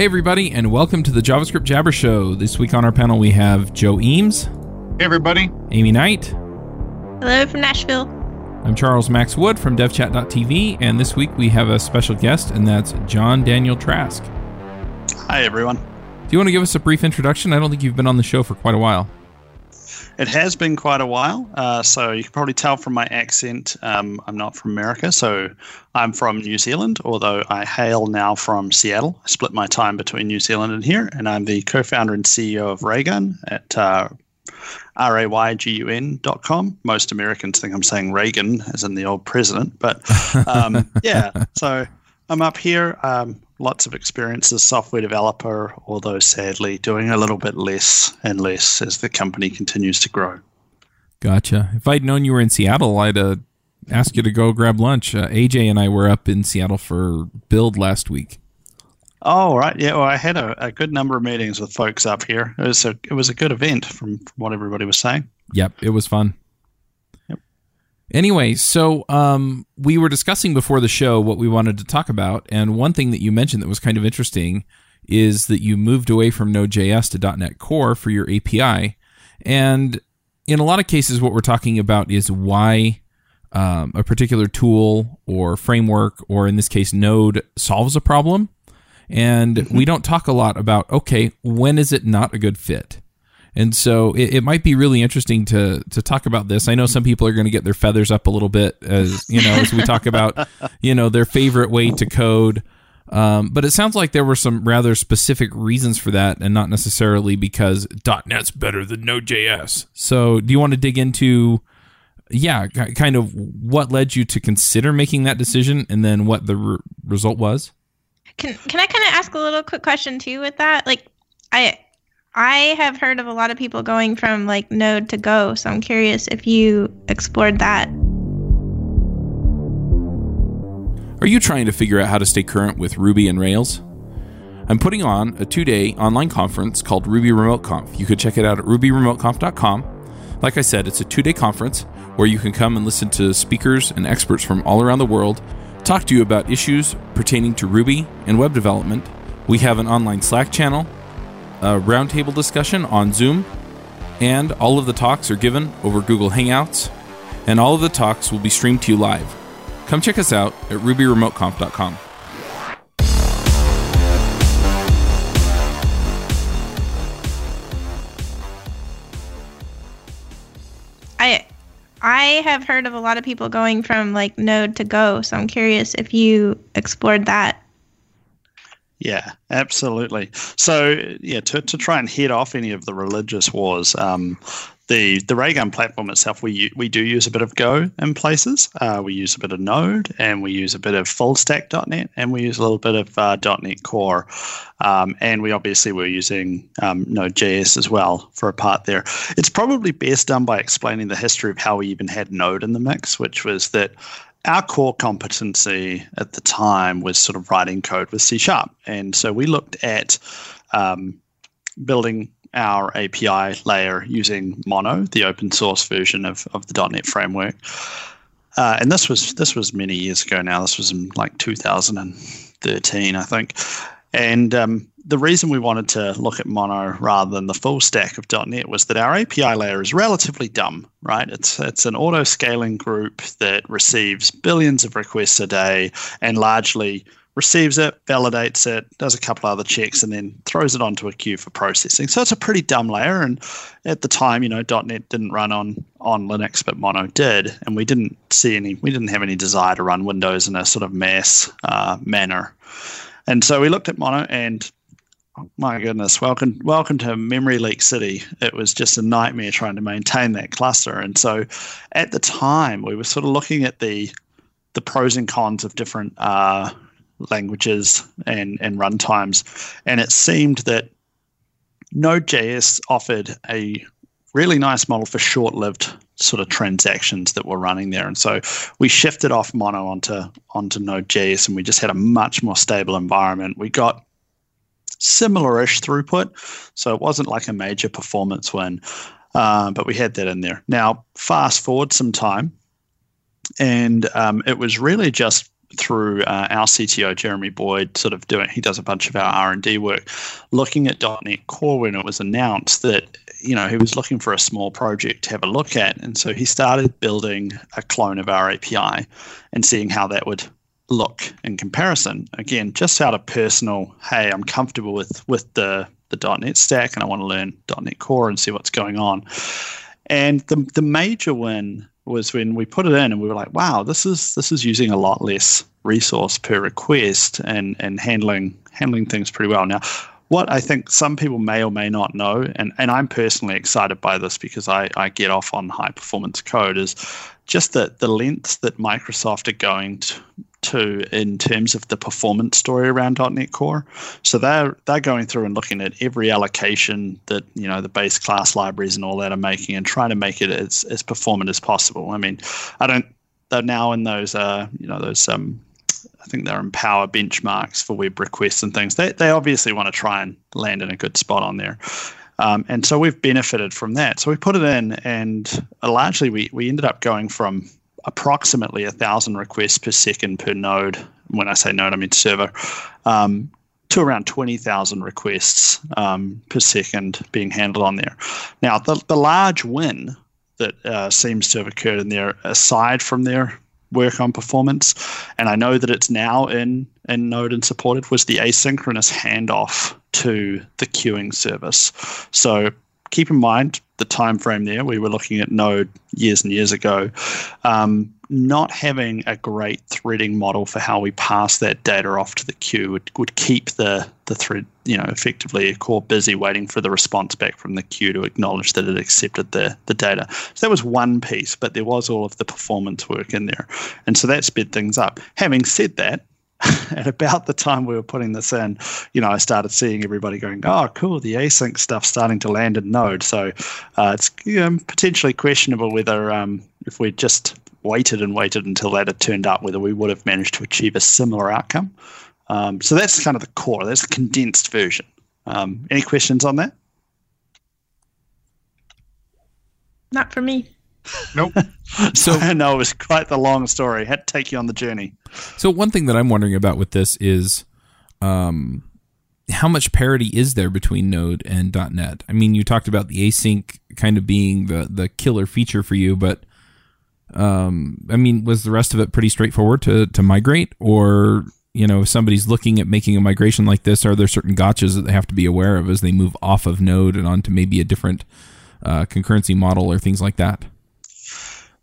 Hey, everybody, and welcome to the JavaScript Jabber Show. This week on our panel, we have Joe Eames. Hey, everybody. Aimee Knight. Hello from Nashville. I'm Charles Max Wood from DevChat.tv, and this week we have a special guest, and that's John Daniel Trask. Hi, everyone. Do you want to give us a brief introduction? I don't think you've been on the show for quite a while. It has been quite a while, uh, so you can probably tell from my accent. Um, I'm not from America, so I'm from New Zealand, although I hail now from Seattle. I split my time between New Zealand and here, and I'm the co-founder and CEO of Raygun at uh, R-A-Y-G-U-N.com. Most Americans think I'm saying Reagan, as in the old president, but um, yeah. So I'm up here. Um, lots of experience as software developer, although sadly doing a little bit less and less as the company continues to grow. Gotcha. If I'd known you were in Seattle, I'd uh, ask you to go grab lunch. Uh, AJ and I were up in Seattle for Build last week. Oh right, yeah. Well, I had a, a good number of meetings with folks up here. It was a it was a good event from, from what everybody was saying. Yep, it was fun. Anyway, so um, we were discussing before the show what we wanted to talk about, and one thing that you mentioned that was kind of interesting is that you moved away from Node.js to .NET Core for your API, and in a lot of cases, what we're talking about is why um, a particular tool or framework, or in this case, Node, solves a problem, and mm-hmm. we don't talk a lot about okay, when is it not a good fit? And so it, it, might be really interesting to to talk about this. I know some people are going to get their feathers up a little bit as you know as we talk about you know their favorite way to code. Um, but it sounds like there were some rather specific reasons for that, and not necessarily because .NET's better than Node.js. So, do you want to dig into, yeah, kind of what led you to consider making that decision, and then what the re- result was? Can Can I kind of ask a little quick question too with that? Like, I I have heard of a lot of people going from like Node to Go, so I'm curious if you explored that. Are you trying to figure out how to stay current with Ruby and Rails? I'm putting on a two day online conference called Ruby Remote Conf. You could check it out at rubyremoteconf.com. Like I said, it's a two day conference where you can come and listen to speakers and experts from all around the world talk to you about issues pertaining to Ruby and web development. We have an online Slack channel a roundtable discussion on Zoom, and all of the talks are given over Google Hangouts, and all of the talks will be streamed to you live. Come check us out at rubyremoteconf.com. I I have heard of a lot of people going from like Node to Go, so I'm curious if you explored that yeah, absolutely. So, yeah, to, to try and head off any of the religious wars, um, the the Raygun platform itself, we we do use a bit of Go in places. Uh, we use a bit of Node, and we use a bit of FullStack.net, and we use a little bit of uh, .NET Core, um, and we obviously were using um, Node.js as well for a part there. It's probably best done by explaining the history of how we even had Node in the mix, which was that our core competency at the time was sort of writing code with C sharp. And so we looked at um, building our API layer using Mono, the open source version of, of the .NET framework. Uh, and this was this was many years ago now. This was in like 2013, I think. And um, the reason we wanted to look at Mono rather than the full stack of .NET was that our API layer is relatively dumb, right? It's it's an auto scaling group that receives billions of requests a day and largely receives it, validates it, does a couple other checks, and then throws it onto a queue for processing. So it's a pretty dumb layer. And at the time, you know, .NET didn't run on on Linux, but Mono did, and we didn't see any, we didn't have any desire to run Windows in a sort of mass uh, manner. And so we looked at Mono and my goodness, welcome welcome to Memory Leak City. It was just a nightmare trying to maintain that cluster. And so at the time we were sort of looking at the the pros and cons of different uh, languages and, and runtimes. And it seemed that Node.js offered a really nice model for short-lived sort of transactions that were running there. And so we shifted off Mono onto onto Node.js and we just had a much more stable environment. We got similar-ish throughput, so it wasn't like a major performance win, uh, but we had that in there. Now, fast forward some time, and um, it was really just through uh, our CTO Jeremy Boyd, sort of doing. He does a bunch of our R and D work, looking at .NET Core when it was announced that you know he was looking for a small project to have a look at, and so he started building a clone of our API and seeing how that would look in comparison. Again, just out of personal, hey, I'm comfortable with with the the .NET stack, and I want to learn .NET Core and see what's going on. And the the major win was when we put it in and we were like, wow, this is this is using a lot less resource per request and and handling handling things pretty well. Now, what I think some people may or may not know, and, and I'm personally excited by this because I, I get off on high performance code, is just the, the lengths that Microsoft are going to, to in terms of the performance story around .NET Core. So they're they're going through and looking at every allocation that you know the base class libraries and all that are making and trying to make it as as performant as possible. I mean, I don't. They're now in those uh you know those um I think they're in power benchmarks for web requests and things. They they obviously want to try and land in a good spot on there. Um, and so we've benefited from that. So we put it in, and largely we, we ended up going from approximately a thousand requests per second per node. When I say node, I mean server. Um, to around 20,000 requests um, per second being handled on there. Now, the, the large win that uh, seems to have occurred in there, aside from their work on performance, and I know that it's now in, in Node and supported, was the asynchronous handoff to the queuing service. So keep in mind the time frame there. We were looking at Node years and years ago. Um, not having a great threading model for how we pass that data off to the queue would, would keep the, the thread, you know, effectively a core busy waiting for the response back from the queue to acknowledge that it accepted the, the data. So that was one piece, but there was all of the performance work in there. And so that sped things up. Having said that, at about the time we were putting this in, you know, I started seeing everybody going, "Oh, cool, the async stuff starting to land in Node." So uh, it's you know, potentially questionable whether um, if we just waited and waited until that had turned up, whether we would have managed to achieve a similar outcome. Um, so that's kind of the core. That's the condensed version. Um, any questions on that? Not for me. Nope. so know it was quite the long story. Had to take you on the journey. So one thing that I'm wondering about with this is, um, how much parity is there between Node and .NET? I mean, you talked about the async kind of being the the killer feature for you, but um, I mean, was the rest of it pretty straightforward to to migrate, or you know, if somebody's looking at making a migration like this, are there certain gotchas that they have to be aware of as they move off of Node and onto maybe a different uh, concurrency model or things like that?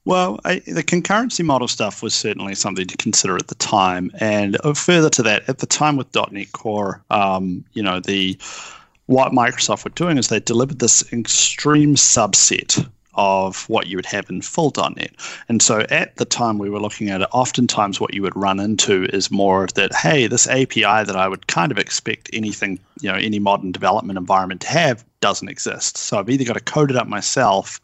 Well, I, the concurrency model stuff was certainly something to consider at the time, and uh, further to that, at the time with .NET Core, um, you know, the what Microsoft were doing is they delivered this extreme subset of what you would have in full .NET. And so at the time we were looking at it, oftentimes what you would run into is more of that, hey, this API that I would kind of expect anything, you know, any modern development environment to have doesn't exist. So I've either got to code it up myself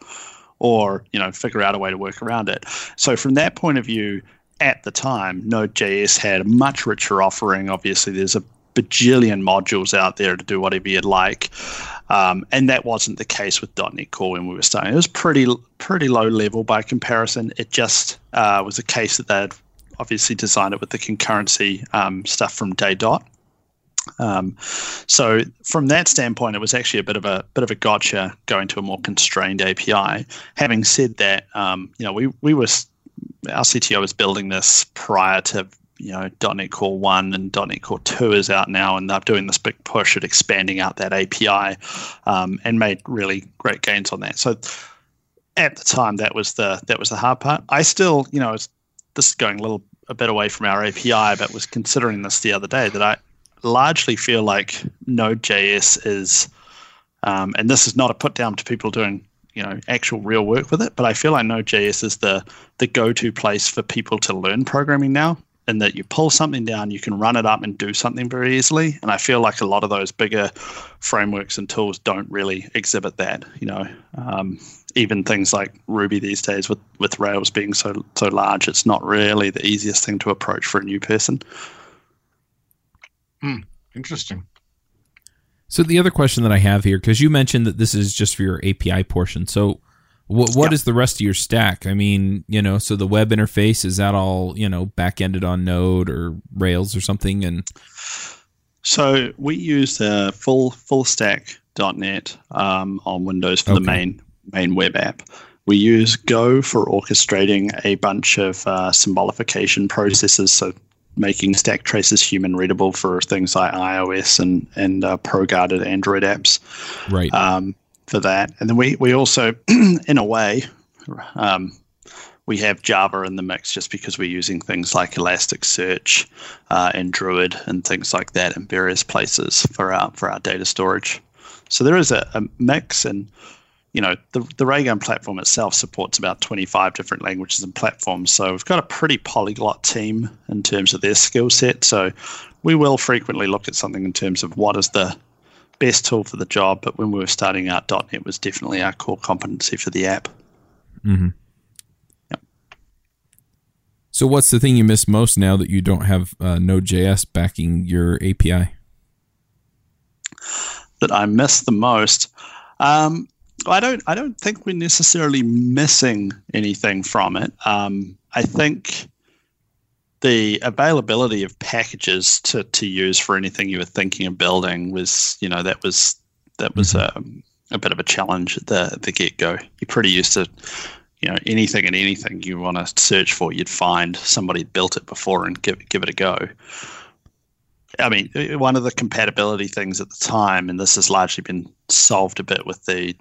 or you know figure out a way to work around it. So from that point of view, at the time, Node.js had a much richer offering. Obviously, there's a bajillion modules out there to do whatever you'd like, um, and that wasn't the case with .NET Core when we were starting. It was pretty pretty low level by comparison. It just uh, was a case that they'd obviously designed it with the concurrency um, stuff from day dot. Um, so from that standpoint, it was actually a bit of a bit of a gotcha going to a more constrained API. Having said that, um, you know, we we were our CTO was building this prior to you know .NET Core One and .NET Core Two is out now, and they're doing this big push at expanding out that API, um, and made really great gains on that. So at the time, that was the that was the hard part. I still, you know, this is going a little a bit away from our API, but was considering this the other day that I largely feel like Node.js is, um, and this is not a put down to people doing you know actual real work with it, but I feel like Node.js is the the go to place for people to learn programming now. And that you pull something down, you can run it up and do something very easily. And I feel like a lot of those bigger frameworks and tools don't really exhibit that. You know, um, even things like Ruby these days, with with Rails being so so large, it's not really the easiest thing to approach for a new person. Hmm. Interesting. So the other question that I have here, because you mentioned that this is just for your API portion. So What what Yeah. is the rest of your stack? I mean, you know, so the web interface is that all you know back ended on Node or Rails or something? And So we use the full full stack .NET um, on Windows for the main main web app. We use Go for orchestrating a bunch of uh, symbolification processes, so making stack traces human readable for things like iOS and and uh, pro guarded Android apps right, um, for that. And then we we also, in a way, um, we have Java in the mix just because we're using things like Elasticsearch uh, and Druid and things like that in various places for our for our data storage. So there is a, a mix, and you know the the Raygun platform itself supports about 25 different languages and platforms. So we've got a pretty polyglot team in terms of their skill set. So we will frequently look at something in terms of what is the best tool for the job. But when we were starting out, .NET was definitely our core competency for the app. hmm Yep. So what's the thing you miss most now that you don't have uh, Node.js backing your API? that I miss the most. Um, I don't. I don't think we're necessarily missing anything from it. Um, I think the availability of packages to, to use for anything you were thinking of building was, you know, that was that was um, a bit of a challenge at the the get go. You're pretty used to, you know, anything and anything you want to search for, you'd find somebody built it before and give give it a go. I mean, one of the compatibility things at the time, and this has largely been solved a bit with the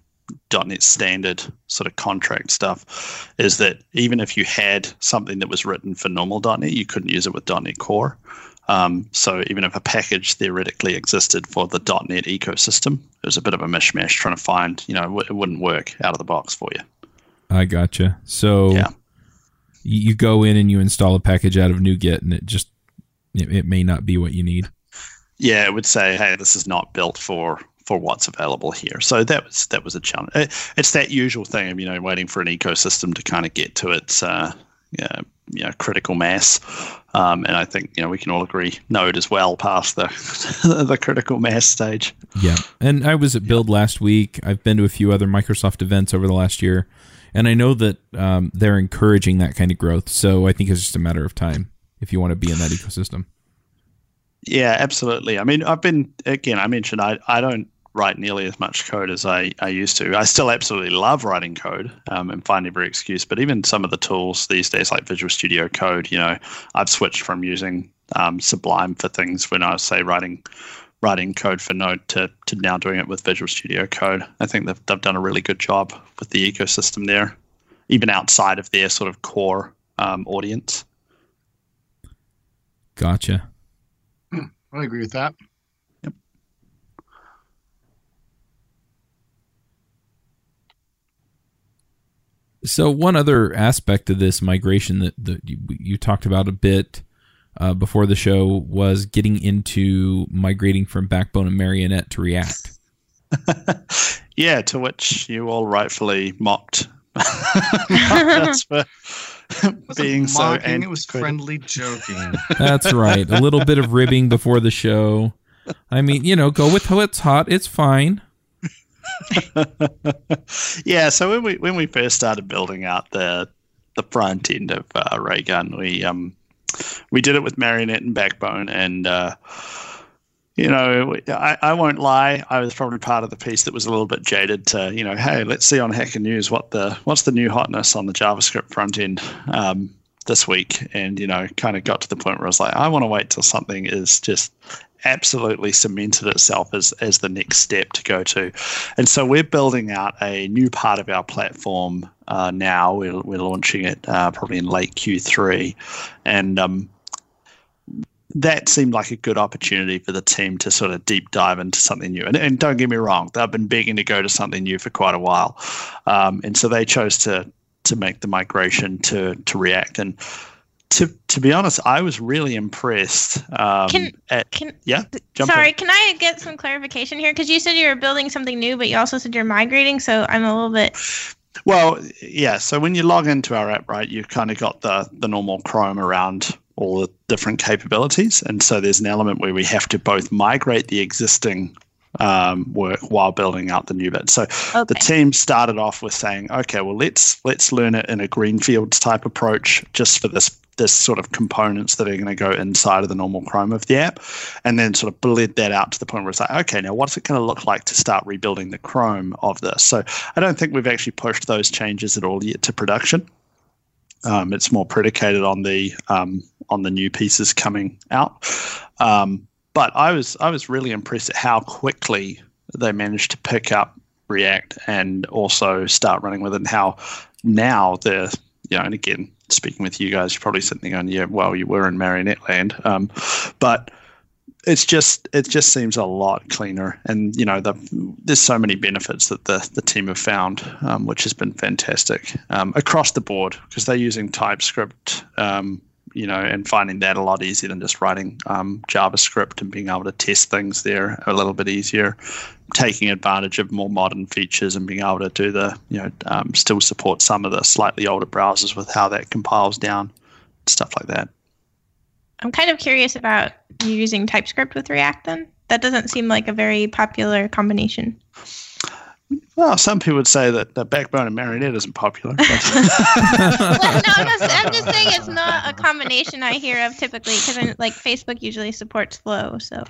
.NET standard sort of contract stuff, is that even if you had something that was written for normal .NET, you couldn't use it with .NET Core. Um, so even if a package theoretically existed for the .NET ecosystem, it was a bit of a mishmash trying to find, you know, it wouldn't work out of the box for you. I gotcha. So Yeah. you go in and you install a package out of NuGet, and it just it, it may not be what you need. yeah, it would say, "Hey, this is not built for for what's available here." So that was that was a challenge. It, it's that usual thing of you know waiting for an ecosystem to kind of get to its uh, yeah, you know, critical mass, um, and I think you know we can all agree Node is well past the the critical mass stage. Yeah. And I was at Build last week. I've been to a few other Microsoft events over the last year, and I know that um, they're encouraging that kind of growth. So I think it's just a matter of time if you want to be in that ecosystem. Yeah, absolutely. I mean, I've been again. I mentioned I, I don't write nearly as much code as I, I used to. I still absolutely love writing code um, and find every excuse. But even some of the tools these days, like Visual Studio Code, you know, I've switched from using um, Sublime for things when I was say writing writing code for Node to, to now doing it with Visual Studio Code. I think they've they've done a really good job with the ecosystem there, even outside of their sort of core um, audience. Gotcha. I agree with that. So one other aspect of this migration that, that you, you talked about a bit uh, before the show was getting into migrating from Backbone and Marionette to React. yeah, to which you all rightfully mocked us for It being so mocking, it was friendly joking. That's right. A little bit of ribbing before the show. I mean, you know, go with what's hot. It's fine. yeah, so when we when we first started building out the the front end of uh, Raygun, we um we did it with Marionette and Backbone, and uh, you know I, I won't lie, I was probably part of the piece that was a little bit jaded to you know hey let's see on Hacker News what the what's the new hotness on the JavaScript front end. Um, this week and you know kind of got to the point where I was like I want to wait till something is just absolutely cemented itself as as the next step to go to and so we're building out a new part of our platform uh, now. We're, we're launching it uh, probably in late Q3. And um, that seemed like a good opportunity for the team to sort of deep dive into something new. And, and don't get me wrong, they've been begging to go to something new for quite a while. Um, and so they chose to to make the migration to, to React. And to, to be honest, I was really impressed. Um, Can- at, Can yeah, in. sorry, can I get some clarification here? Because you said you were building something new, but you also said you're migrating. So I'm a little bit. Well, yeah. So when you log into our app, right, you've kind of got the the normal Chrome around all the different capabilities, and so there's an element where we have to both migrate the existing um, work while building out the new bit. So Okay. the team started off with saying, okay, well let's let's learn it in a greenfields type approach just for this this sort of components that are going to go inside of the normal Chrome of the app, and then sort of bled that out to the point where it's like, okay, now what's it going to look like to start rebuilding the Chrome of this? So I don't think we've actually pushed those changes at all yet to production. Um, it's more predicated on the um, on the new pieces coming out. Um, but I was I was really impressed at how quickly they managed to pick up React and also start running with it. And how now they're you know, and again, speaking with you guys, you're probably sitting there going, yeah, well, you were in Marionette land, um, but it's just it just seems a lot cleaner, and you know, the, there's so many benefits that the the team have found, um, which has been fantastic um, across the board because they're using TypeScript. Um, you know, and finding that a lot easier than just writing um, JavaScript and being able to test things there a little bit easier. Taking advantage of more modern features and being able to do the, you know, um, still support some of the slightly older browsers with how that compiles down, stuff like that. I'm kind of curious about you using TypeScript with React then. That doesn't seem like a very popular combination. Well, some people would say that the backbone of Marionette isn't popular. But well, no, I'm just, I'm just saying it's not a combination I hear of typically because like Facebook usually supports Flow. So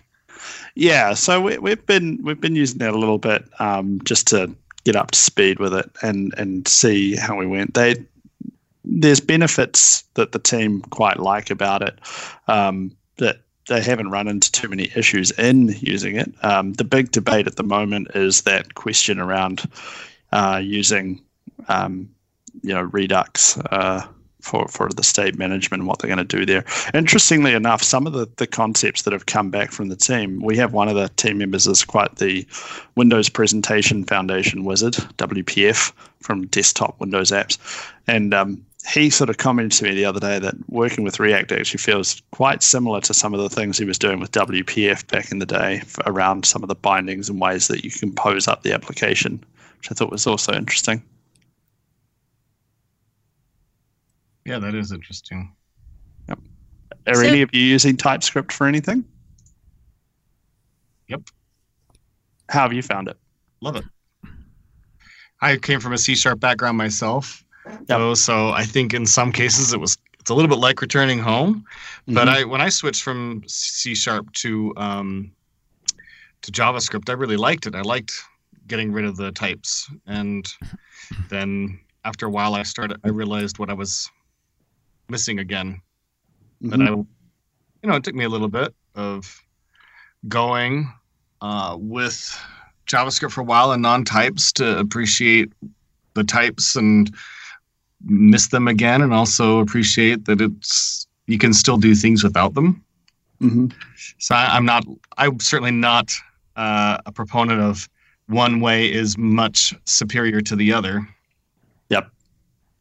yeah, so we, we've been we've been using that a little bit um, just to get up to speed with it and and see how we went. They there's benefits that the team quite like about it um, that they haven't run into too many issues in using it. Um, the big debate at the moment is that question around uh, using, um, you know, Redux uh, for for the state management and what they're going to do there. Interestingly enough, some of the the concepts that have come back from the team, we have one of the team members is quite the Windows Presentation Foundation wizard, WPF from desktop Windows apps, and um, he sort of commented to me the other day that working with React actually feels quite similar to some of the things he was doing with WPF back in the day around some of the bindings and ways that you can pose up the application, which I thought was also interesting. Yeah, that is interesting. Are So- any of you using TypeScript for anything? Yep. How have you found it? Love it. I came from a C sharp background myself. Yep. though, so I think in some cases it was it's a little bit like returning home. But Mhm. I when I switched from C sharp to um, to JavaScript, I really liked it. I liked getting rid of the types, and then after a while, I started. I realized what I was missing again. But Mhm. I, you know, it took me a little bit of going uh, with JavaScript for a while and non-types to appreciate the types and miss them again, and also appreciate that it's you can still do things without them. Mhm. So I, I'm not. I'm certainly not uh, a proponent of one way is much superior to the other. Yep.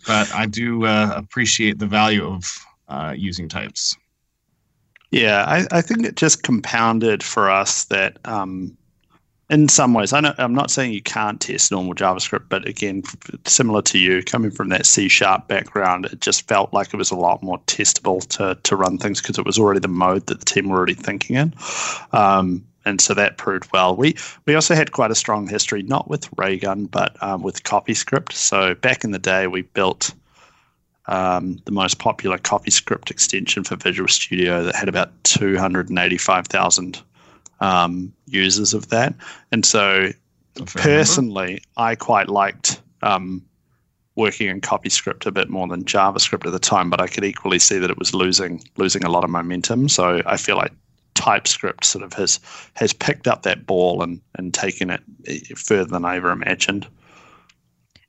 But I do uh, appreciate the value of uh, using types. Yeah, I, I think it just compounded for us that um, in some ways, I I'm not saying you can't test normal JavaScript, but again, similar to you, coming from that C sharp background, it just felt like it was a lot more testable to, to run things because it was already the mode that the team were already thinking in. Um, and so that proved well. We we also had quite a strong history, not with Raygun, but um, with CoffeeScript. So back in the day, we built um, the most popular CoffeeScript extension for Visual Studio that had about 285,000 um, users of that. And so if I personally, I quite liked um, working in CoffeeScript a bit more than JavaScript at the time, but I could equally see that it was losing losing a lot of momentum. So I feel like TypeScript sort of has has picked up that ball and and taken it eh, further than I ever imagined.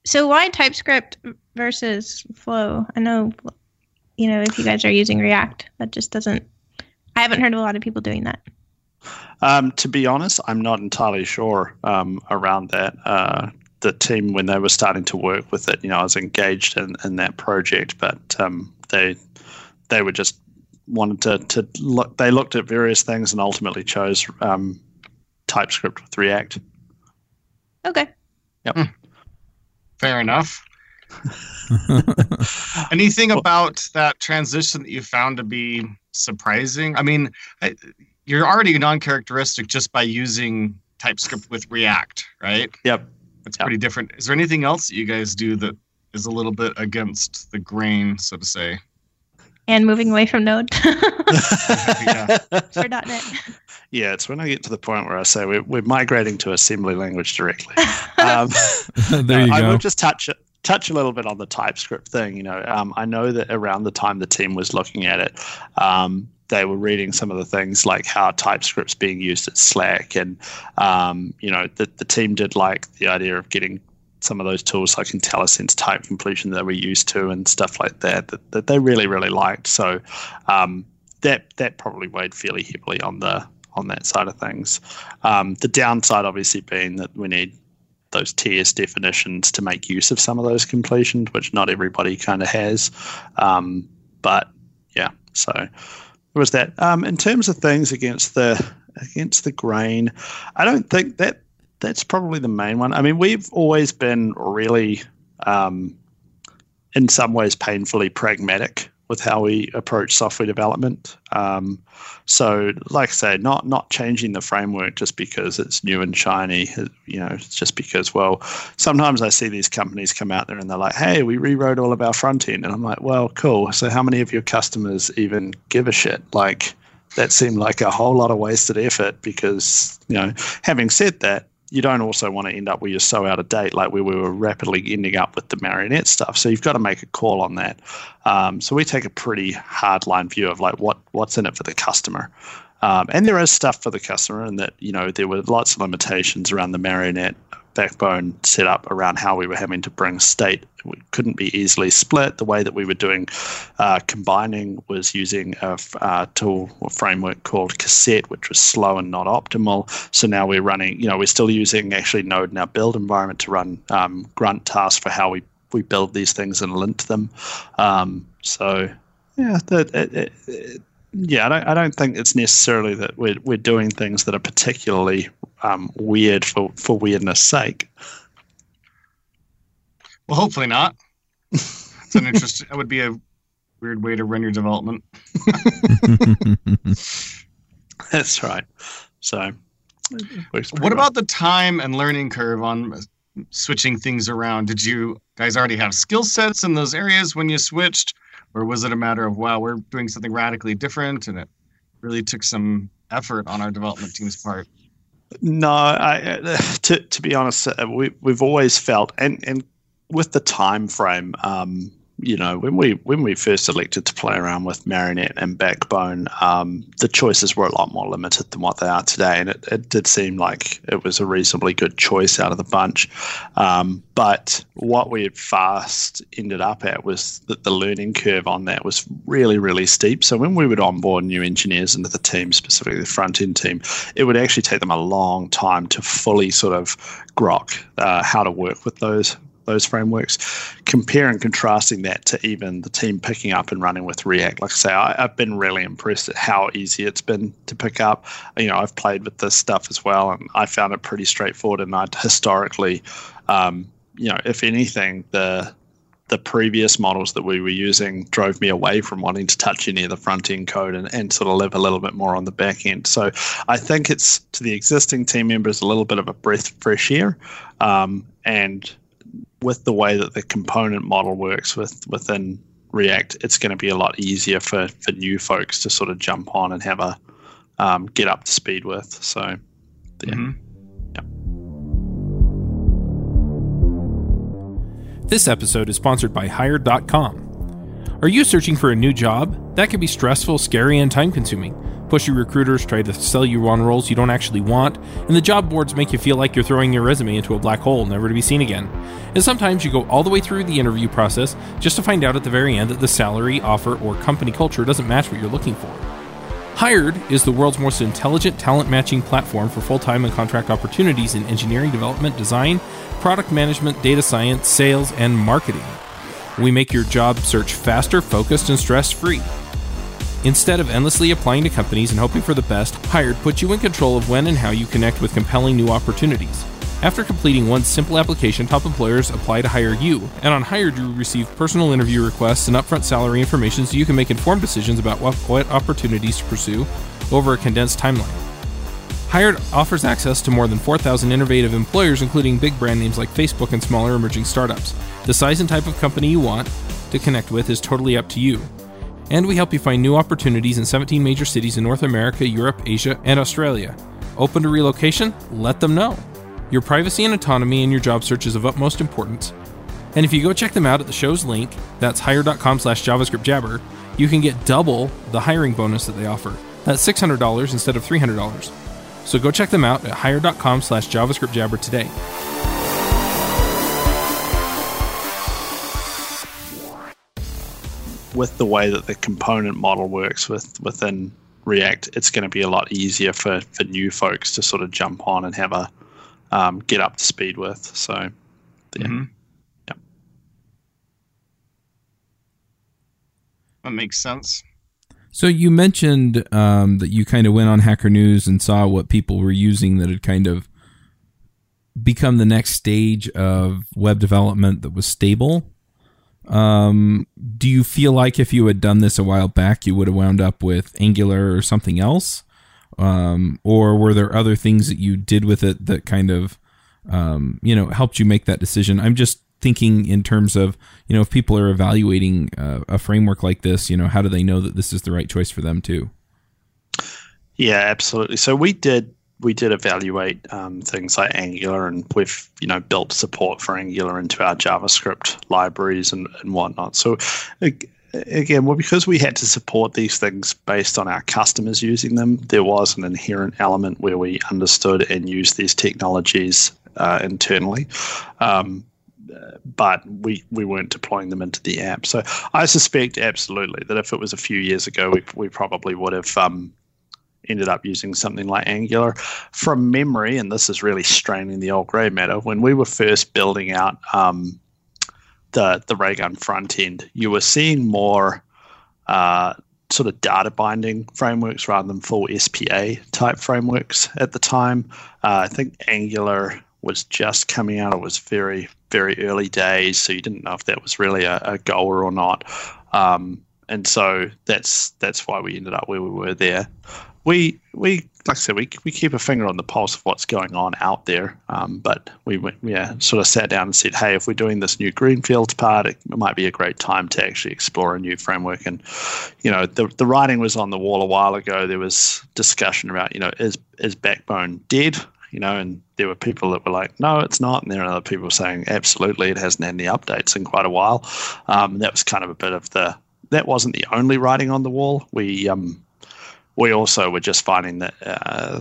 So why TypeScript versus Flow? I know, you know, if you guys are using React, that just doesn't. I haven't heard of a lot of people doing that. Um, to be honest, I'm not entirely sure um, around that. Uh, the team, when they were starting to work with it, you know, I was engaged in, in that project, but um, they they were just wanted to, to look. They looked at various things and ultimately chose um, TypeScript with React. Okay. Yep. Fair enough. Anything about that transition that you found to be surprising? I mean, I, you're already non-characteristic just by using TypeScript with React, right? Yep. It's Yep. pretty different. Is there anything else that you guys do that is a little bit against the grain, so to say? and moving away from Node Yeah. for .NET. Yeah, it's when I get to the point where I say we're, we're migrating to assembly language directly. Um, there you I will just touch it touch a little bit on the TypeScript thing. You know, um, I know that around the time the team was looking at it, um, they were reading some of the things like how TypeScript's being used at Slack, and um, you know, the the team did like the idea of getting some of those tools like IntelliSense type completion that we're used to and stuff like that that, that they really really liked. So um, that that probably weighed fairly heavily on the on that side of things. Um, the downside, obviously, being that we need those TS definitions to make use of some of those completions, which not everybody kind of has. Um, but yeah, so was that. Um, in terms of things against the against the grain, I don't think that that's probably the main one. I mean, we've always been really, um, in some ways, painfully pragmatic with how we approach software development. Um, so, like I say, not not changing the framework just because it's new and shiny. You know, just because well, sometimes I see these companies come out there and they're like, "Hey, we rewrote all of our front end," and I'm like, "Well, cool. So, how many of your customers even give a shit?" Like, that seemed like a whole lot of wasted effort because you know, having said that, you don't also want to end up where you're so out of date, like where we were rapidly ending up with the marionette stuff. So you've got to make a call on that. Um, so we take a pretty hard line view of like what what's in it for the customer. Um, and there is stuff for the customer, and that you know there were lots of limitations around the marionette backbone setup around how we were having to bring state. We couldn't be easily split. The way that we were doing uh, combining was using a uh, tool or framework called Cassette, which was slow and not optimal. So now we're running, you know, we're still using actually Node in our build environment to run um, grunt tasks for how we, we build these things and lint them. Um, so yeah, that it, it, it, yeah, I don't, I don't think it's necessarily that we're, we're doing things that are particularly um, weird for, for weirdness sake. Well, hopefully not. It's an interesting. that would be a weird way to run your development. That's right. So, it works pretty What well. about the time and learning curve on switching things around? Did you guys already have skill sets in those areas when you switched, or was it a matter of wow, we're doing something radically different, and it really took some effort on our development team's part? No, I, to to be honest, uh, we we've always felt, and and with the time frame, um, you know, when we when we first elected to play around with Marionette and Backbone, um, the choices were a lot more limited than what they are today, and it, it did seem like it was a reasonably good choice out of the bunch. Um, but what we had fast ended up at was that the learning curve on that was really really steep. So when we would onboard new engineers into the team, specifically the front end team, it would actually take them a long time to fully sort of grok uh, how to work with those those frameworks. Compare and contrasting that to even the team picking up and running with React. Like I say, I, I've been really impressed at how easy it's been to pick up. You know, I've played with this stuff as well, and I found it pretty straightforward. And I'd historically, um, you know, if anything, the the previous models that we were using drove me away from wanting to touch any of the front end code and, and sort of live a little bit more on the back end. So I think it's to the existing team members a little bit of a breath of fresh air. Um, and with the way that the component model works with within React, it's going to be a lot easier for, for new folks to sort of jump on and have a um, get up to speed with. So yeah. Mhm. This episode is sponsored by Hired.com. Are you searching for a new job? That can be stressful, scary, and time consuming. Pushy recruiters try to sell you on roles you don't actually want, and the job boards make you feel like you're throwing your resume into a black hole, never to be seen again. And sometimes you go all the way through the interview process just to find out at the very end that the salary, offer, or company culture doesn't match what you're looking for. Hired is the world's most intelligent talent matching platform for full time and contract opportunities in engineering, development, design, product management, data science, sales, and marketing. We make your job search faster, focused, and stress free. Instead of endlessly applying to companies and hoping for the best, Hired puts you in control of when and how you connect with compelling new opportunities. After completing one simple application, top employers apply to hire you, and on Hired, you receive personal interview requests and upfront salary information so you can make informed decisions about what, what opportunities to pursue over a condensed timeline. Hired offers access to more than 4,000 innovative employers, including big brand names like Facebook and smaller emerging startups. The size and type of company you want to connect with is totally up to you. And we help you find new opportunities in 17 major cities in North America, Europe, Asia, and Australia. Open to relocation? Let them know. Your privacy and autonomy in your job search is of utmost importance. And if you go check them out at the show's link, that's hired.com slash JavaScript Jabber, you can get double the hiring bonus that they offer. That's $600 instead of $300. So go check them out at hired.com slash JavaScript Jabber today. With the way that the component model works with within React, it's going to be a lot easier for, for new folks to sort of jump on and have a um, get up to speed with. So, yeah. Mhm. Yep. That makes sense. So you mentioned um, that you kind of went on Hacker News and saw what people were using that had kind of become the next stage of web development that was stable. Um, do you feel like if you had done this a while back, you would have wound up with Angular or something else? Um, or were there other things that you did with it that kind of, um, you know, helped you make that decision? I'm just thinking in terms of, you know, if people are evaluating uh, a framework like this, you know, how do they know that this is the right choice for them too? Yeah, absolutely. So we did we did evaluate um, things like Angular, and we've you know built support for Angular into our JavaScript libraries and, and whatnot. So again, well, because we had to support these things based on our customers using them, there was an inherent element where we understood and used these technologies uh, internally. Um, but we, we weren't deploying them into the app. So I suspect absolutely that if it was a few years ago, we, we probably would have um, ended up using something like Angular. From memory, and this is really straining the old grey matter, when we were first building out um, the the Raygun front end, you were seeing more uh, sort of data binding frameworks rather than full SPA type frameworks at the time. Uh, I think Angular was just coming out. It was very very early days, so you didn't know if that was really a, a goer or not. Um, and so that's that's why we ended up where we were there. We we like I said we we keep a finger on the pulse of what's going on out there. Um, but we went yeah sort of sat down and said, hey, if we're doing this new greenfields part, it, might be a great time to actually explore a new framework. And you know the the writing was on the wall a while ago. There was discussion about you know is is Backbone dead? You know, and there were people that were like, no, it's not. And there are other people saying, absolutely, it hasn't had any updates in quite a while. Um, that was kind of a bit of the, that wasn't the only writing on the wall. We, um, we also were just finding that uh,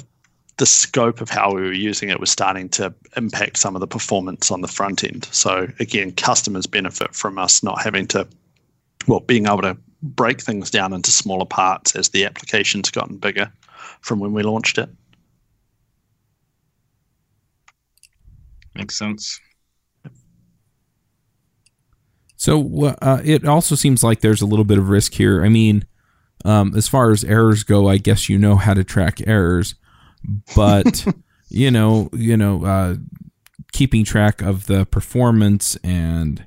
the scope of how we were using it was starting to impact some of the performance on the front end. So again, customers benefit from us not having to, well, being able to break things down into smaller parts as the application's gotten bigger from when we launched it. Makes sense. So uh, it also seems like there's a little bit of risk here. I mean, um, as far as errors go, I guess you know how to track errors, but you know, you know, uh, keeping track of the performance and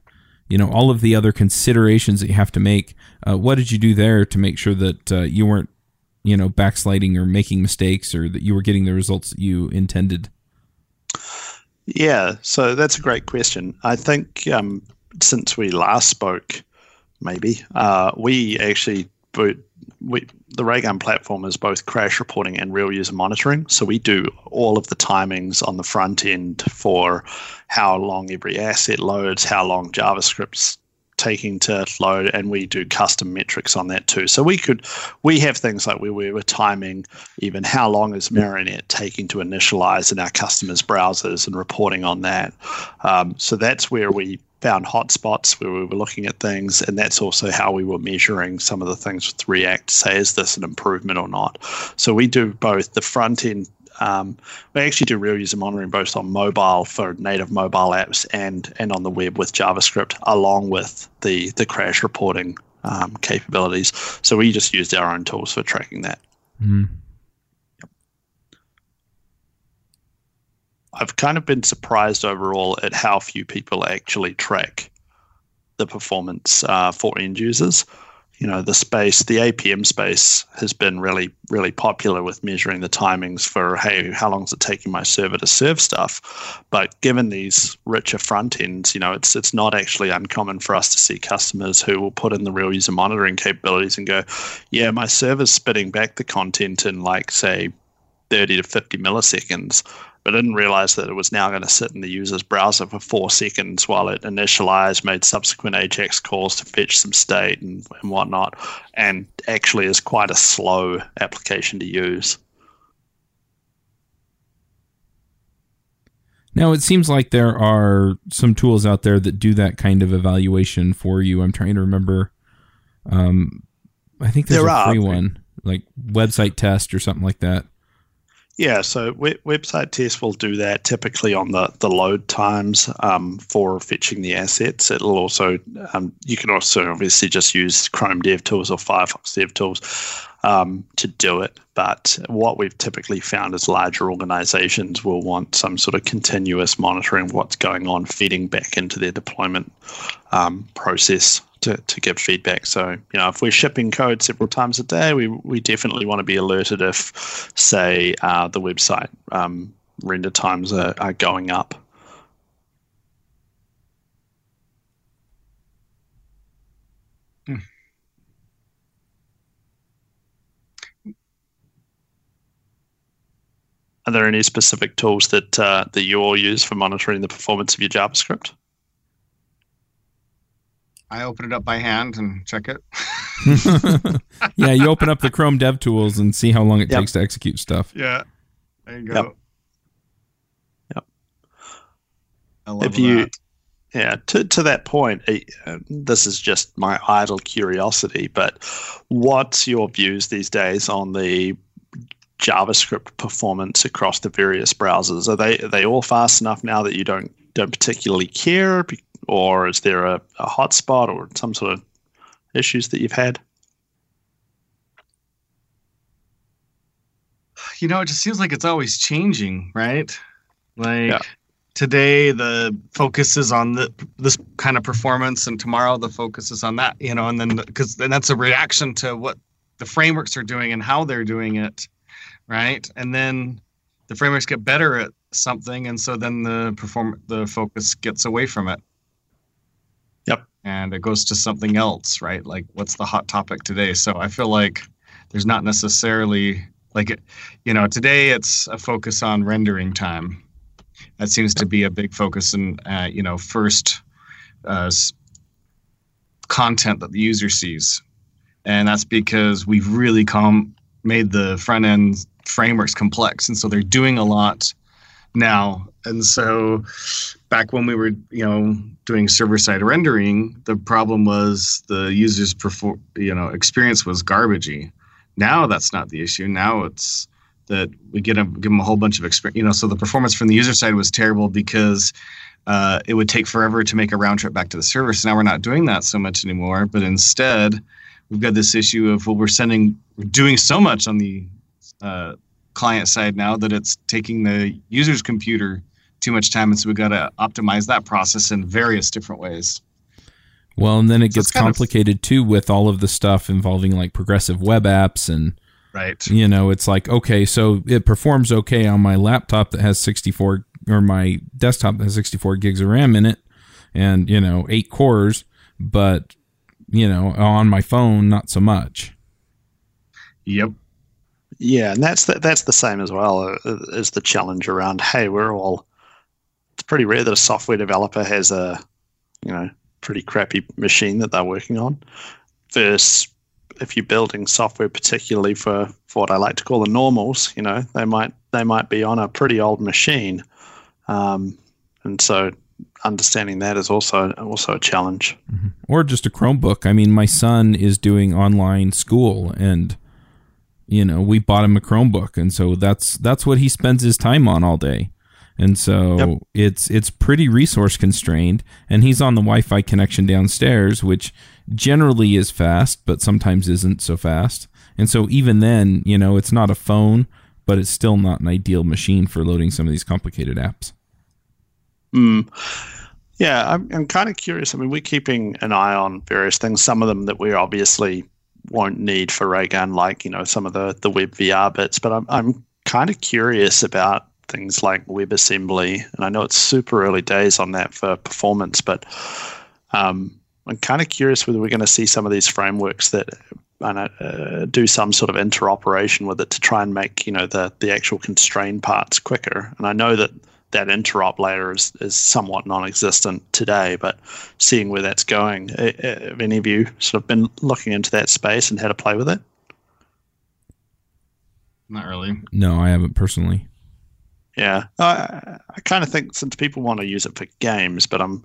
you know all of the other considerations that you have to make. Uh, what did you do there to make sure that uh, you weren't, you know, backsliding or making mistakes, or that you were getting the results that you intended? Yeah, so that's a great question. I think um, since we last spoke, maybe uh, we actually we the Raygun platform is both crash reporting and real user monitoring. So we do all of the timings on the front end for how long every asset loads, how long JavaScript's taking to load, and we do custom metrics on that too. So we could we have things like where we were timing even how long is Marionette taking to initialize in our customers' browsers and reporting on that. Um, so that's where we found hotspots where we were looking at things, and that's also how we were measuring some of the things with React. Say, is this an improvement or not? So we do both the front end. Um, we actually do real user monitoring both on mobile for native mobile apps and and on the web with JavaScript, along with the the crash reporting um, capabilities. So we just used our own tools for tracking that. Mm-hmm. I've kind of been surprised overall at how few people actually track the performance uh, for end users. You know the space the apm space has been really really popular with measuring the timings for hey how long is it taking my server to serve stuff? But given these richer front ends you know it's it's not actually uncommon for us to see customers who will put in the real user monitoring capabilities and go yeah my server's spitting back the content in like say 30 to 50 milliseconds but I didn't realize that it was now going to sit in the user's browser for four seconds while it initialized, made subsequent AJAX calls to fetch some state and, and whatnot, and actually is quite a slow application to use. Now, it seems like there are some tools out there that do that kind of evaluation for you. I'm trying to remember. Um, I think there's There a are. free one, like website test or something like that. Yeah, so we- website tests will do that typically on the, the load times um, for fetching the assets. It'll also, um, you can also obviously just use Chrome DevTools or Firefox DevTools um, to do it. But what we've typically found is larger organizations will want some sort of continuous monitoring of what's going on, feeding back into their deployment um, process to, to give feedback. So, you know, if we're shipping code several times a day, we, we definitely want to be alerted if, say, uh, the website um, render times are, are going up. Are there any specific tools that uh, that you all use for monitoring the performance of your JavaScript? I open it up by hand and check it. yeah, you open up the Chrome Dev Tools and see how long it Yep. takes to execute stuff. Yeah. There you go. Yep. Yep. I love If you- that. Yeah, to, to that point, eh, uh, this is just my idle curiosity, but what's your views these days on the JavaScript performance across the various browsers? Are they are they all fast enough now that you don't don't particularly care, Be- or is there a, a hotspot or some sort of issues that you've had? you know, it just seems like it's always changing, right? Like Yeah. today the focus is on the this kind of performance, and tomorrow the focus is on that, you know, and then because then that's a reaction to what the frameworks are doing and how they're doing it, right? And then the frameworks get better at something, and so then the perform the focus gets away from it. And it goes to something else, right? Like what's the hot topic today? So I feel like there's not necessarily like you know today it's a focus on rendering time that seems to be a big focus in uh, you know first uh, content that the user sees and that's because we've really com- made the front end frameworks complex and so they're doing a lot now and so back when we were you know doing server side rendering the problem was the user's perform, you know experience was garbagey now that's not the issue. Now it's that we get them, give them a whole bunch of experience. You know, so the performance from the user side was terrible because uh, it would take forever to make a round trip back to the server. So now we're not doing that so much anymore. But instead, we've got this issue of well, we're sending, we're doing so much on the uh, client side now that it's taking the user's computer too much time, and so we've got to optimize that process in various different ways. Well, and then it So gets kind of- complicated too with all of the stuff involving like progressive web apps and Right. you know, it's like okay, so it performs okay on my laptop that has 64 or my desktop that has 64 gigs of RAM in it and, you know, 8 cores, but you know, on my phone not so much. Yep. Yeah, and that's the, that's the same as well uh, as the challenge around. Hey, we're all. It's pretty rare that a software developer has a, you know, pretty crappy machine that they're working on. Versus if you're building software, particularly for, for what I like to call the normals, you know, they might they might be on a pretty old machine, um, and so understanding that is also also a challenge. Or just a Chromebook. I mean, my son is doing online school and you know, we bought him a Chromebook and so that's that's what he spends his time on all day. And so Yep. it's it's pretty resource constrained and he's on the Wi-Fi connection downstairs which generally is fast but sometimes isn't so fast. And so even then, you know, it's not a phone, but it's still not an ideal machine for loading some of these complicated apps. Mm. Yeah, I'm, I'm kind of curious. I mean, we're keeping an eye on various things. Some of them that we're obviously won't need for Raygun, like you know some of the the web VR bits. But I'm I'm kind of curious about things like WebAssembly, and I know it's super early days on that for performance, but um, I'm kind of curious whether we're going to see some of these frameworks that uh, do some sort of interoperation with it to try and make you know the the actual constrained parts quicker. And I know that that interop layer is, is somewhat non-existent today, but seeing where that's going, uh, uh, have any of you sort of been looking into that space and how to play with it? Not really. No, I haven't personally. Yeah, I, I kind of think since people want to use it for games, but I'm,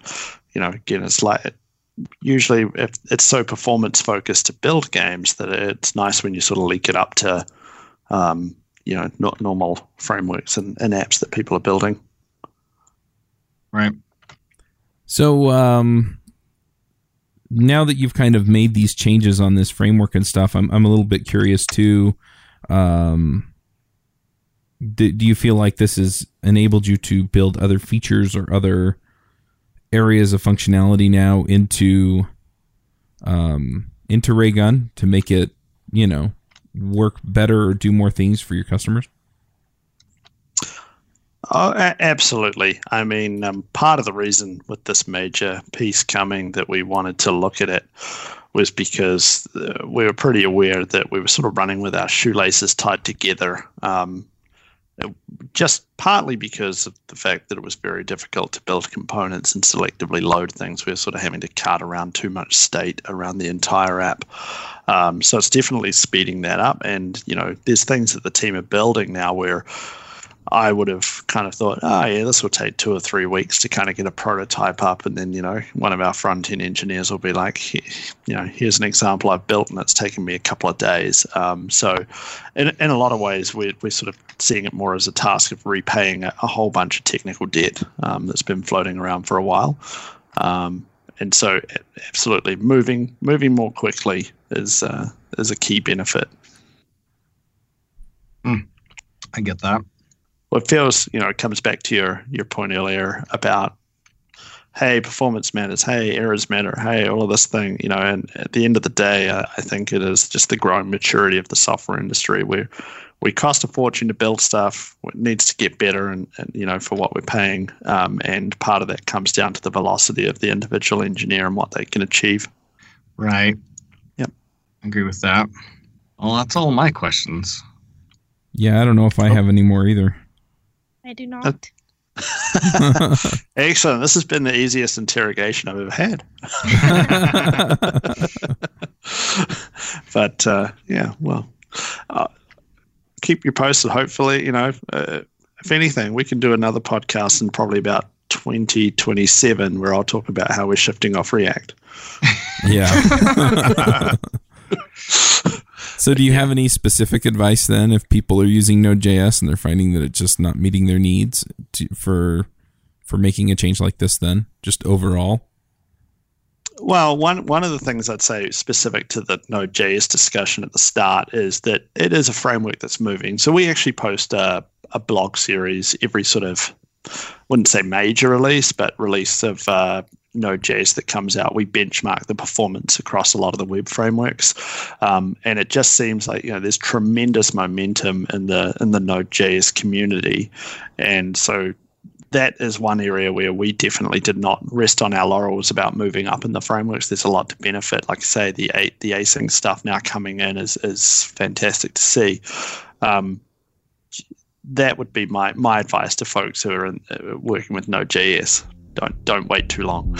you know, again, it's like usually if it's so performance focused to build games that it's nice when you sort of leak it up to, um, you know, not normal frameworks and, and apps that people are building. Right. So um, now that you've kind of made these changes on this framework and stuff, I'm I'm a little bit curious too. Um, do, do you feel like this has enabled you to build other features or other areas of functionality now into um, into Raygun to make it, you know, work better or do more things for your customers? Oh, a- absolutely. I mean, um, part of the reason with this major piece coming that we wanted to look at it was because uh, we were pretty aware that we were sort of running with our shoelaces tied together. Um, just partly because of the fact that it was very difficult to build components and selectively load things. We were sort of having to cart around too much state around the entire app. Um, so it's definitely speeding that up. And, you know, there's things that the team are building now where I would have kind of thought, oh, yeah, this will take two or three weeks to kind of get a prototype up. And then, you know, one of our front end engineers will be like, you know, here's an example I've built and it's taken me a couple of days. Um, so, in, in a lot of ways, we're, we're sort of seeing it more as a task of repaying a, a whole bunch of technical debt um, that's been floating around for a while. Um, and so, absolutely, moving moving more quickly is uh, is a key benefit. Mm, I get that well, it feels, you know, it comes back to your your point earlier about, hey, performance matters, hey, errors matter, hey, all of this thing, you know, and at the end of the day, I, I think it is just the growing maturity of the software industry where we cost a fortune to build stuff. It needs to get better, and, and you know, for what we're paying, um, and part of that comes down to the velocity of the individual engineer and what they can achieve. Right. Yep. I agree with that. Well, that's all my questions. Yeah, I don't know if I oh. have any more either. I do not. Excellent. This has been the easiest interrogation I've ever had. but uh, yeah, well, uh, keep you posted. Hopefully, you know, uh, if anything, we can do another podcast in probably about 2027 where I'll talk about how we're shifting off React. Yeah. So, do you have any specific advice then if people are using Node.js and they're finding that it's just not meeting their needs to, for for making a change like this? Then, just overall. Well, one one of the things I'd say specific to the Node.js discussion at the start is that it is a framework that's moving. So we actually post a, a blog series every sort of wouldn't say major release, but release of uh, Node.js that comes out, we benchmark the performance across a lot of the web frameworks, um, and it just seems like you know there's tremendous momentum in the in the Node.js community, and so that is one area where we definitely did not rest on our laurels about moving up in the frameworks. There's a lot to benefit. Like I say, the the async stuff now coming in is is fantastic to see. Um, that would be my my advice to folks who are in, uh, working with Node.js don't don't wait too long.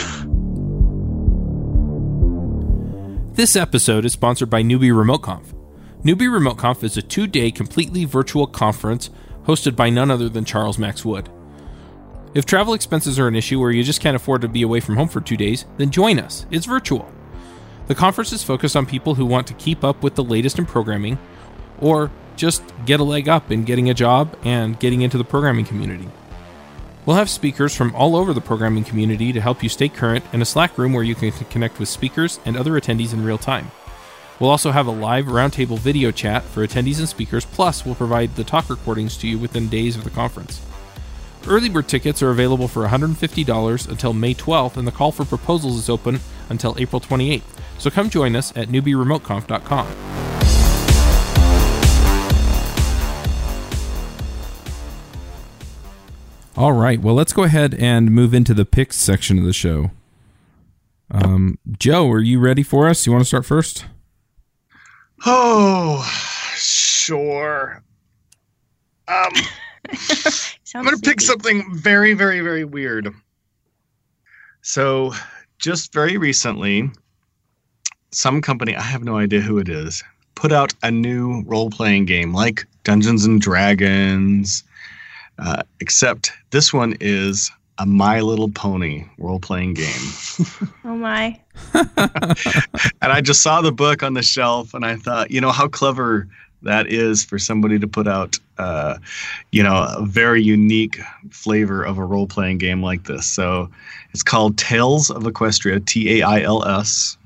This episode is sponsored by Newbie RemoteConf. Newbie RemoteConf is a two-day completely virtual conference hosted by none other than Charles Max Wood. If travel expenses are an issue or you just can't afford to be away from home for two days, then join us. It's virtual. The conference is focused on people who want to keep up with the latest in programming or just get a leg up in getting a job and getting into the programming community. We'll have speakers from all over the programming community to help you stay current and a Slack room where you can connect with speakers and other attendees in real time. We'll also have a live roundtable video chat for attendees and speakers, plus, we'll provide the talk recordings to you within days of the conference. Early bird tickets are available for $150 until May 12th, and the call for proposals is open until April 28th. So come join us at newbieremoteconf.com. All right, well, let's go ahead and move into the picks section of the show. Um, Joe, are you ready for us? You want to start first? Oh, sure. Um, I'm going to pick something very, very, very weird. So, just very recently, some company, I have no idea who it is, put out a new role playing game like Dungeons and Dragons, uh, except this one is a My Little Pony role playing game. oh my. and I just saw the book on the shelf and I thought, you know, how clever that is for somebody to put out, uh, you know, a very unique flavor of a role playing game like this. So it's called Tails of Equestria, T A I L S.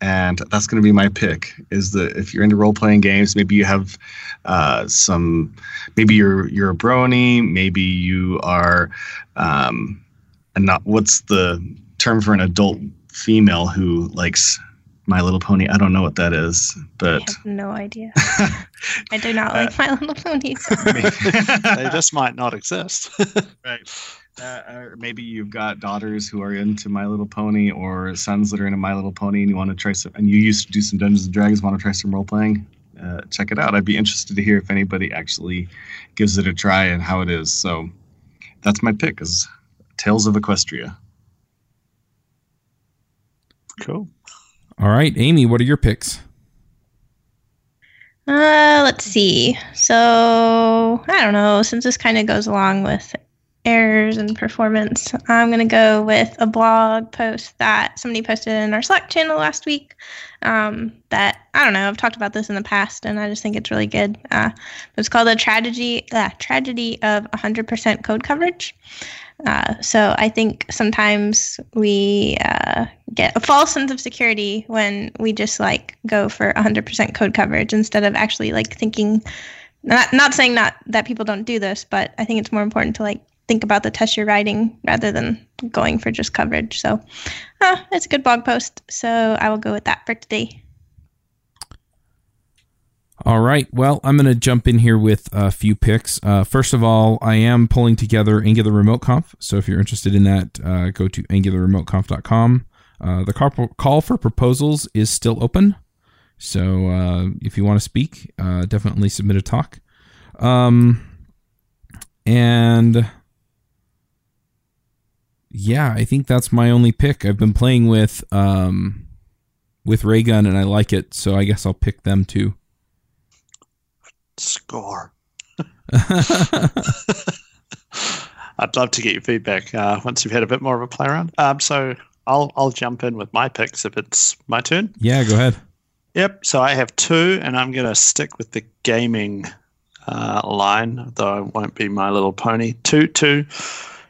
And that's going to be my pick. Is that if you're into role playing games, maybe you have uh, some, maybe you're you're a brony, maybe you are, um, and not what's the term for an adult female who likes my Little Pony. I don't know what that is, but I have no idea. I do not like uh, My Little Ponies. they just might not exist. right. Uh, or maybe you've got daughters who are into My Little Pony, or sons that are into My Little Pony, and you want to try some. And you used to do some Dungeons and Dragons, want to try some role playing. Uh, check it out. I'd be interested to hear if anybody actually gives it a try and how it is. So that's my pick: is Tails of Equestria. Cool. All right, Aimee, what are your picks? Uh, let's see. So I don't know. Since this kind of goes along with errors and performance, I'm gonna go with a blog post that somebody posted in our Slack channel last week. Um, that I don't know. I've talked about this in the past, and I just think it's really good. Uh, it's called the tragedy uh, tragedy of 100% code coverage. Uh, so I think sometimes we uh, get a false sense of security when we just like go for 100% code coverage instead of actually like thinking. Not not saying not that people don't do this, but I think it's more important to like think about the test you're writing rather than going for just coverage. So uh, it's a good blog post. So I will go with that for today. All right. Well, I'm going to jump in here with a few picks. Uh, first of all, I am pulling together Angular Remote Conf. So if you're interested in that, uh, go to angularremoteconf.com. Uh, the call for proposals is still open. So uh, if you want to speak, uh, definitely submit a talk. Um, and yeah, I think that's my only pick. I've been playing with um, with Raygun and I like it, so I guess I'll pick them too score. I'd love to get your feedback uh, once you've had a bit more of a play around. Um, so I'll I'll jump in with my picks if it's my turn. Yeah, go ahead. Yep. So I have two, and I'm going to stick with the gaming uh, line, though it won't be My Little Pony. Two, two,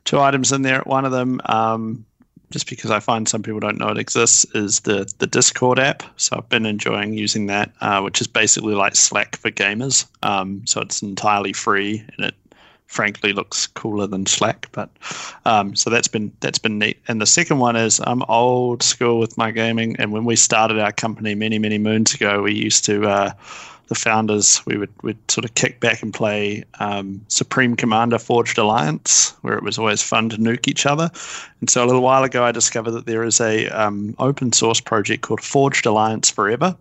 two items in there. One of them, um, just because I find some people don't know it exists, is the the Discord app. So I've been enjoying using that, uh, which is basically like Slack for gamers. Um, so it's entirely free and it frankly looks cooler than Slack. But um, so that's been that's been neat. And the second one is I'm old school with my gaming, and when we started our company many many moons ago, we used to. Uh, the founders, we would would sort of kick back and play um, Supreme Commander Forged Alliance, where it was always fun to nuke each other. And so a little while ago, I discovered that there is a um, open source project called Forged Alliance Forever,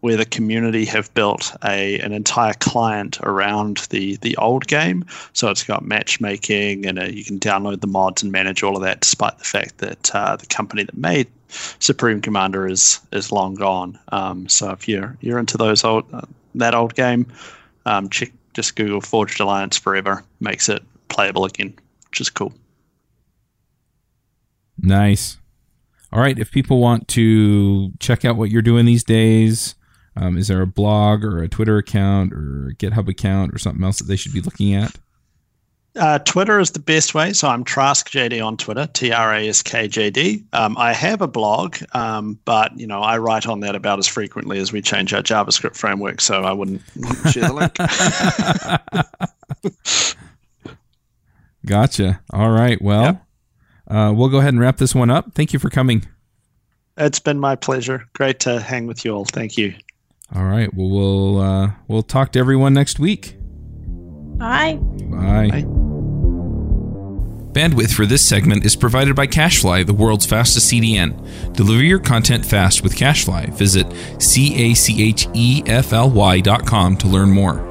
where the community have built a an entire client around the the old game. So it's got matchmaking, and uh, you can download the mods and manage all of that, despite the fact that uh, the company that made Supreme Commander is is long gone. Um, so if you're you're into those old uh, that old game, um, check just Google Forged Alliance Forever makes it playable again, which is cool. Nice. All right. If people want to check out what you're doing these days, um, is there a blog or a Twitter account or a GitHub account or something else that they should be looking at? Uh, Twitter is the best way. So I'm TraskJD on Twitter, T R A S K J D. Um, I have a blog, um, but you know I write on that about as frequently as we change our JavaScript framework. So I wouldn't share the link. Gotcha. All right. Well, Yep. Uh, we'll go ahead and wrap this one up. Thank you for coming. It's been my pleasure. Great to hang with you all. Thank you. All right. Well, we'll uh, we'll talk to everyone next week. Bye. Bye. Bye. Bandwidth for this segment is provided by CacheFly, the world's fastest CDN. Deliver your content fast with CacheFly. Visit c a c h e f l y dot com to learn more.